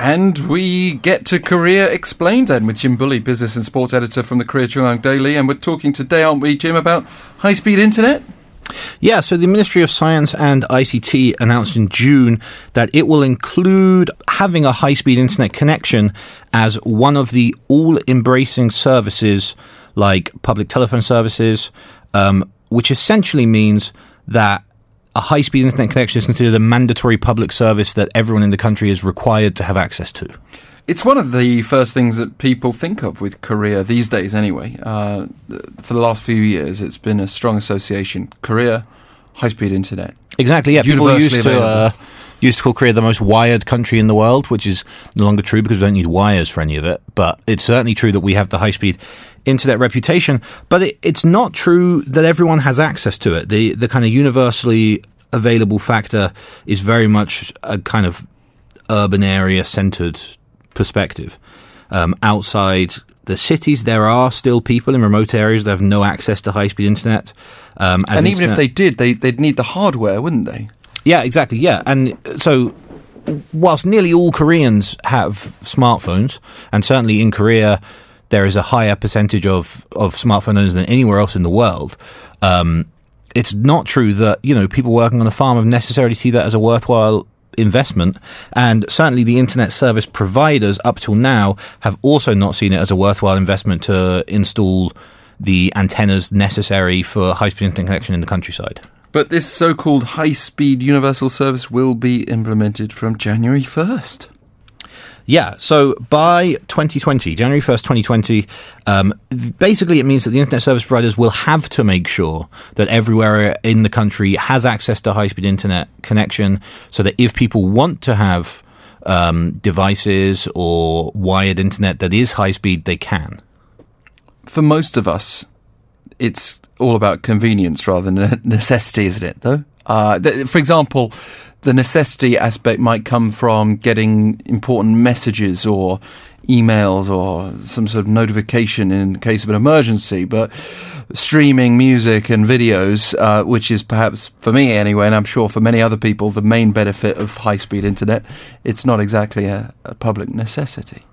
And we get to Korea Explained then with Jim Bulley, business and sports editor from the Korea JoongAng Daily. And we're talking today, aren't we, Jim, about high speed internet? Yeah, so the Ministry of Science and ICT announced in June that it will include having a high speed internet connection as one of the all embracing services like public telephone services, um, which essentially means that a high speed internet connection is considered a mandatory public service that everyone in the country is required to have access to. It's one of the first things that people think of with Korea these days, anyway. Uh, for the last few years, it's been a strong association. Korea, high speed internet. Exactly, yeah. People Universally used to, uh, available. used to call Korea the most wired country in the world, which is no longer true because we don't need wires for any of it. But it's certainly true that we have the high speed internet reputation. But it, it's not true that everyone has access to it. The the kind of universally available factor is very much a kind of urban area centered perspective. Um, outside the cities, there are still people in remote areas that have no access to high speed internet. Um, and even if they did, they, they'd need the hardware, wouldn't they? yeah, exactly. Yeah, and so whilst nearly all Koreans have smartphones, and certainly in Korea there is a higher percentage of of smartphone owners than anywhere else in the world. Um, it's not true that you know people working on a farm have necessarily see that as a worthwhile investment and certainly the internet service providers up till now have also not seen it as a worthwhile investment to install the antennas necessary for high speed internet connection in the countryside. But this so called high speed universal service will be implemented from January 1st. Yeah, so by 2020, January 1st, 2020, um, basically it means that the internet service providers will have to make sure that everywhere in the country has access to high speed internet connection so that if people want to have um, devices or wired internet that is high speed, they can. For most of us, it's all about convenience rather than necessity, isn't it, though? Uh, th- for example, the necessity aspect might come from getting important messages or emails or some sort of notification in case of an emergency, but streaming music and videos, uh, which is perhaps for me anyway, and I'm sure for many other people, the main benefit of high speed internet, it's not exactly a, a public necessity.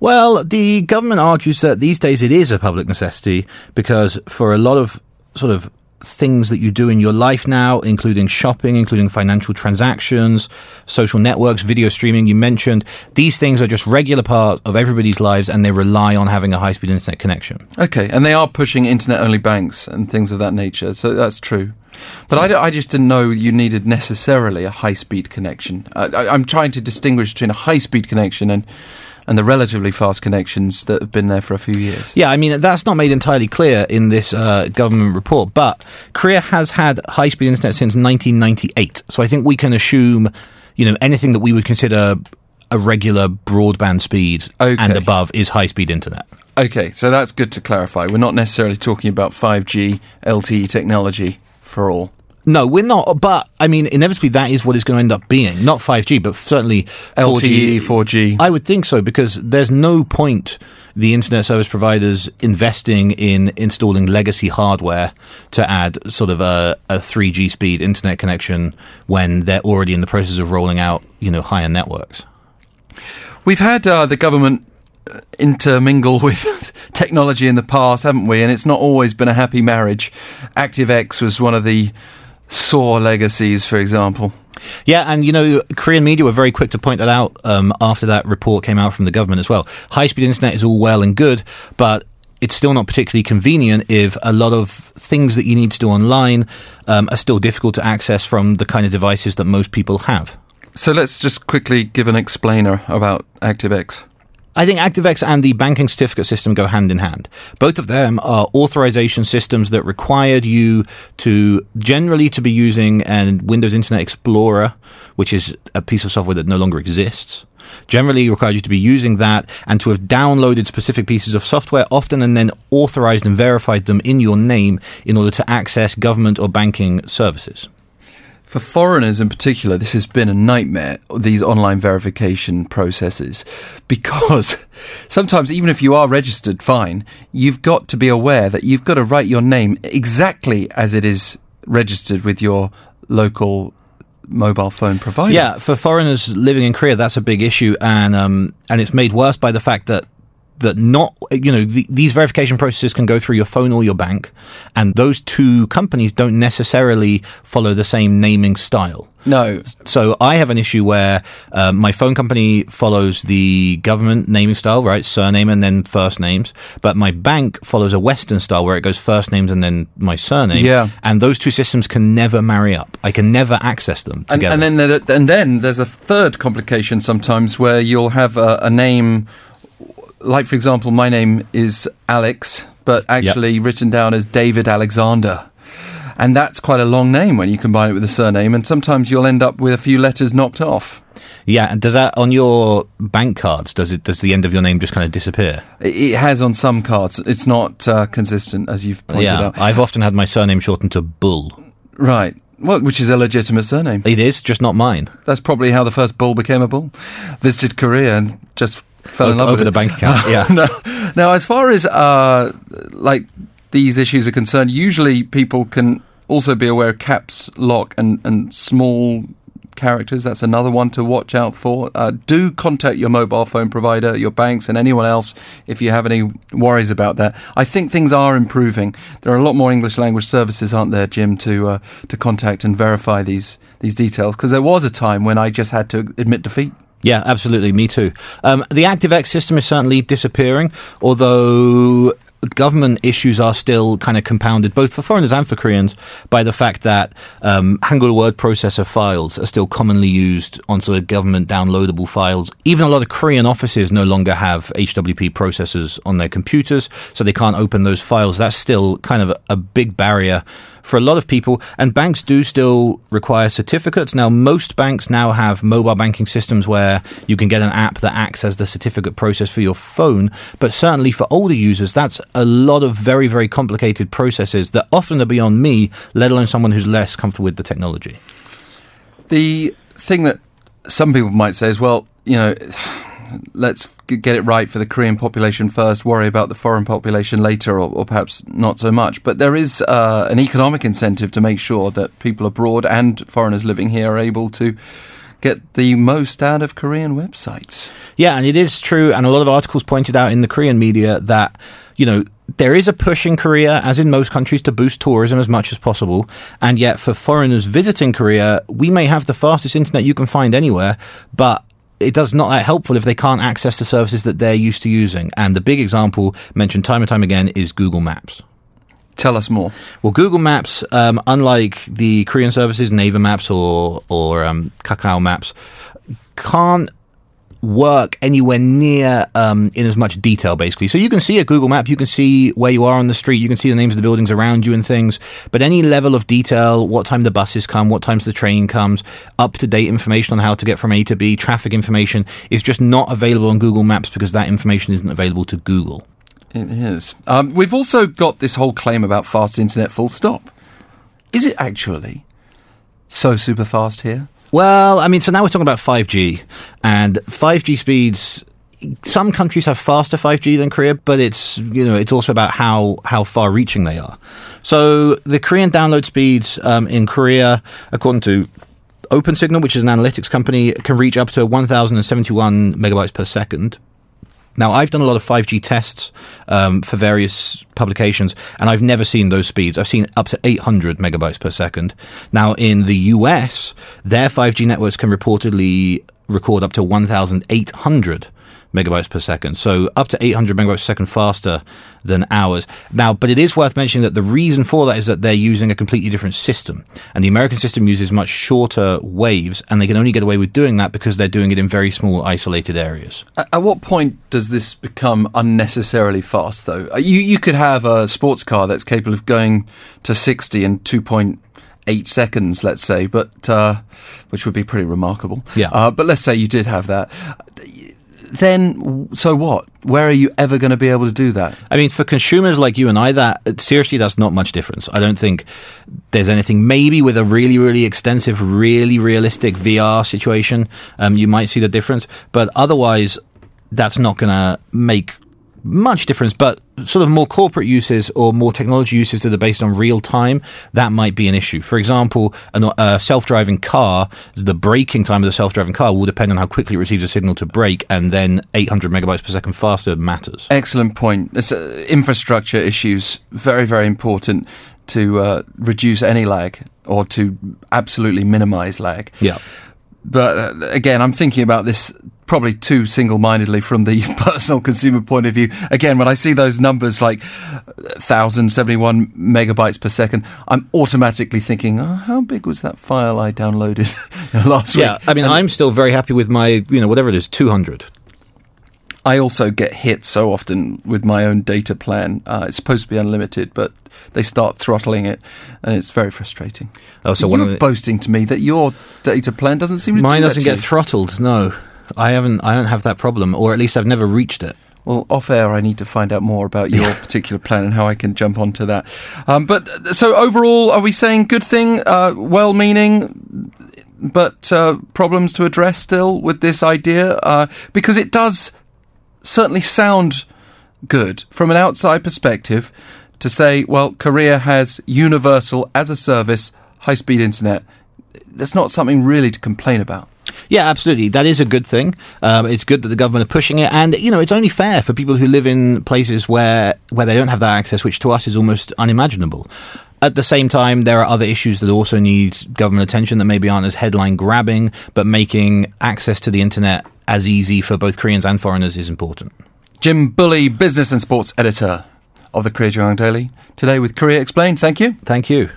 Well, the government argues that these days it is a public necessity because for a lot of sort of things that you do in your life now, including shopping, including financial transactions, social networks, video streaming, you mentioned, these things are just regular part of everybody's lives and they rely on having a high speed internet connection. Okay, and they are pushing internet only banks and things of that nature, so that's true. But I, just didn't know you needed necessarily a high speed connection. I, I'm trying to distinguish between a high speed connection and, and the relatively fast connections that have been there for a few years. Yeah, I mean, that's not made entirely clear in this uh, government report, but Korea has had high speed internet since 1998. So I think we can assume, you know, anything that we would consider a regular broadband speed Okay. and above is high speed internet. Okay, so that's good to clarify. We're not necessarily talking about 5G LTE technology for all. No, we're not, but I mean, inevitably that is what it's going to end up being. Not 5G, but certainly 4G. LTE, 4G. I would think so because there's no point the internet service providers investing in installing legacy hardware to add sort of a, a 3G speed internet connection when they're already in the process of rolling out, you know, higher networks. We've had uh, the government uh, intermingle with technology in the past, haven't we? And it's not always been a happy marriage. ActiveX was one of the sore legacies, for example. Yeah, and you know, Korean media were very quick to point that out um, after that report came out from the government as well. High speed internet is all well and good, but it's still not particularly convenient if a lot of things that you need to do online um, are still difficult to access from the kind of devices that most people have. So let's just quickly give an explainer about ActiveX. I think ActiveX and the banking certificate system go hand in hand. Both of them are authorization systems that required you to generally to be using an Windows Internet Explorer, which is a piece of software that no longer exists. Generally required you to be using that and to have downloaded specific pieces of software often and then authorized and verified them in your name in order to access government or banking services. For foreigners in particular, this has been a nightmare, these online verification processes, because sometimes, even if you are registered fine, you've got to be aware that you've got to write your name exactly as it is registered with your local mobile phone provider. Yeah, for foreigners living in Korea, that's a big issue, and um, and it's made worse by the fact that that not you know the, these verification processes can go through your phone or your bank, and those two companies don't necessarily follow the same naming style. No. So I have an issue where uh, my phone company follows the government naming style, right? Surname and then first names. But my bank follows a Western style where it goes first names and then my surname. Yeah. And those two systems can never marry up. I can never access them And, together. and then there, and then there's a third complication sometimes where you'll have a, a name, like for example, my name is Alex, but actually written down as David Alexander. And that's quite a long name when you combine it with a surname, and sometimes you'll end up with a few letters knocked off. yeah. And does that on your bank cards? Does it? Does the end of your name just kind of disappear? It, it has on some cards. It's not uh, consistent, as you've pointed yeah. out. I've often had my surname shortened to Bull. Right. Well, which is a legitimate surname. It is just not mine. That's probably how the first bull became a bull. Visited Korea and just fell in love Open with it. bank account. Yeah. now, now, as far as uh, like these issues are concerned, usually people can also be aware of caps lock and, and small characters. That's another one to watch out for. Uh, do contact your mobile phone provider, your banks, and anyone else if you have any worries about that. I think things are improving. There are a lot more English language services, aren't there, Jim, to uh, to contact and verify these these details? Because there was a time when I just had to admit defeat. Yeah, absolutely. Me too. Um, the ActiveX system is certainly disappearing, although government issues are still kind of compounded, both for foreigners and for Koreans, by the fact that um, Hangul word processor files are still commonly used on sort of government downloadable files. Even a lot of Korean offices no longer have HWP processors on their computers, so they can't open those files. That's still kind of a, a big barrier for a lot of people. And banks do still require certificates. Now, most banks now have mobile banking systems where you can get an app that acts as the certificate process for your phone. But certainly for older users, that's a lot of very, very complicated processes that often are beyond me, let alone someone who's less comfortable with the technology. The thing that some people might say is, well, you know, let's get it right for the Korean population first, worry about the foreign population later, or, or perhaps not so much. But there is uh, an economic incentive to make sure that people abroad and foreigners living here are able to get the most out of Korean websites. Yeah, and it is true, and a lot of articles pointed out in the Korean media that, you know, there is a push in Korea, as in most countries, to boost tourism as much as possible. And yet, for foreigners visiting Korea, we may have the fastest internet you can find anywhere, but it does not that helpful if they can't access the services that they're used to using. And the big example mentioned time and time again is Google Maps. Tell us more. Well, Google Maps, um, unlike the Korean services, Naver Maps or or um, Kakao Maps, can't work anywhere near um, in as much detail, basically. So you can see a Google Map, you can see where you are on the street, you can see the names of the buildings around you and things, but any level of detail, what time the buses come, what times the train comes, up to date information on how to get from A to B, traffic information is just not available on Google Maps because that information isn't available to Google. It is. Um, we've also got this whole claim about fast internet full stop. Is it actually so super fast here? Well, I mean, so now we're talking about 5G, and 5G speeds. Some countries have faster 5G than Korea, but it's you know it's also about how how far reaching they are. So the Korean download speeds um, in Korea, according to OpenSignal, which is an analytics company, can reach up to 1,071 megabytes per second. Now, I've done a lot of 5G tests um, for various publications, and I've never seen those speeds. I've seen up to 800 megabytes per second. Now, in the US, their 5G networks can reportedly record up to 1,800 megabytes per second. So up to 800 megabytes per second faster than ours. Now, but it is worth mentioning that the reason for that is that they're using a completely different system. And the American system uses much shorter waves, and they can only get away with doing that because they're doing it in very small, isolated areas. At, at what point does this become unnecessarily fast, though? Uh, You you could have a sports car that's capable of going to sixty in two point eight seconds, let's say, but uh, which would be pretty remarkable. Yeah. Uh, but let's say you did have that. Then, so what? Where are you ever going to be able to do that? I mean, for consumers like you and I, that seriously, that's not much difference. I don't think there's anything. Maybe with a really, really extensive, really realistic VR situation, um, you might see the difference. But otherwise, that's not going to make much difference, but sort of more corporate uses or more technology uses that are based on real time, that might be an issue. For example, a uh, self driving car, the braking time of the self driving car will depend on how quickly it receives a signal to brake, and then 800 megabytes per second faster matters. Excellent point. It's, uh, infrastructure issues, very, very important to uh, reduce any lag or to absolutely minimize lag. Yeah. But uh, again, I'm thinking about this probably too single-mindedly from the personal consumer point of view. Again, when I see those numbers like 1071 megabytes per second, I'm automatically thinking, oh, how big was that file I downloaded last yeah, week? Yeah, I mean, and I'm still very happy with my, you know, whatever it is, 200. I also get hit so often with my own data plan. Uh, it's supposed to be unlimited, but they start throttling it, and it's very frustrating. Oh, so you're boasting to me that your data plan doesn't seem to mine do doesn't get throttled. No, I haven't. I don't have that problem, or at least I've never reached it. Well, off air, I need to find out more about your particular plan and how I can jump onto that. Um, but so overall, are we saying good thing, uh, well meaning, but uh, problems to address still with this idea? Uh, because it does certainly sound good from an outside perspective to say, well, Korea has universal as a service high speed internet. That's not something really to complain about. Yeah, absolutely. That is a good thing. Um, it's good that the government are pushing it, and you know, it's only fair for people who live in places where where they don't have that access, which to us is almost unimaginable. At the same time, there are other issues that also need government attention that maybe aren't as headline grabbing, but making access to the internet as easy for both Koreans and foreigners is important. Jim Bulley, business and sports editor of the Korea JoongAng Daily, today with Korea Explained. Thank you. Thank you.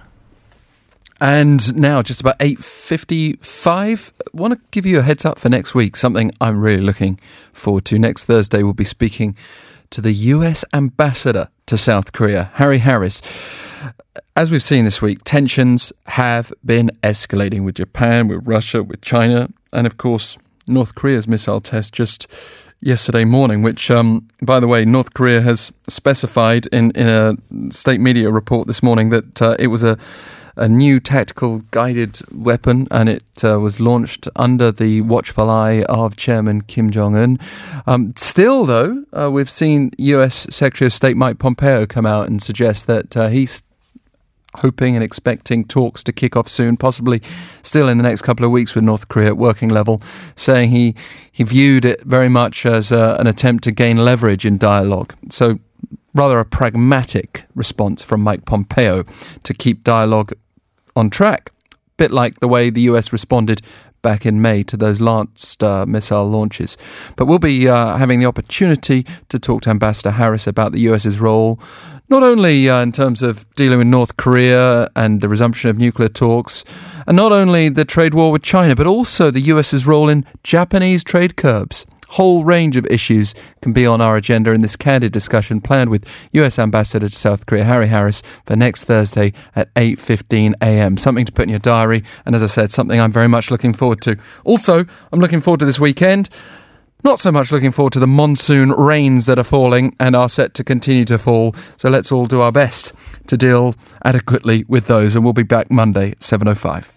And now, just about 8.55, I want to give you a heads up for next week, something I'm really looking forward to. Next Thursday, we'll be speaking to the US ambassador to South Korea, Harry Harris. As we've seen this week, tensions have been escalating with Japan, with Russia, with China, and of course, North Korea's missile test just yesterday morning, which, um, by the way, North Korea has specified in, in a state media report this morning that uh, it was a a new tactical guided weapon, and it uh, was launched under the watchful eye of Chairman Kim Jong Un. Um, still, though, uh, we've seen U.S. Secretary of State Mike Pompeo come out and suggest that uh, he's hoping and expecting talks to kick off soon, possibly still in the next couple of weeks with North Korea at working level, saying he, he viewed it very much as uh, an attempt to gain leverage in dialogue. So, rather a pragmatic response from Mike Pompeo to keep dialogue on track. Bit like the way the US responded back in May to those last uh, missile launches. But we'll be uh, having the opportunity to talk to Ambassador Harris about the US's role not only uh, in terms of dealing with North Korea and the resumption of nuclear talks, and not only the trade war with China, but also the US's role in Japanese trade curbs. Whole range of issues can be on our agenda in this candid discussion planned with US Ambassador to South Korea Harry Harris for next Thursday at 8:15 a.m. Something to put in your diary and as I said something I'm very much looking forward to. Also, I'm looking forward to this weekend. Not so much looking forward to the monsoon rains that are falling and are set to continue to fall. So let's all do our best to deal adequately with those. And we'll be back Monday, 7.05.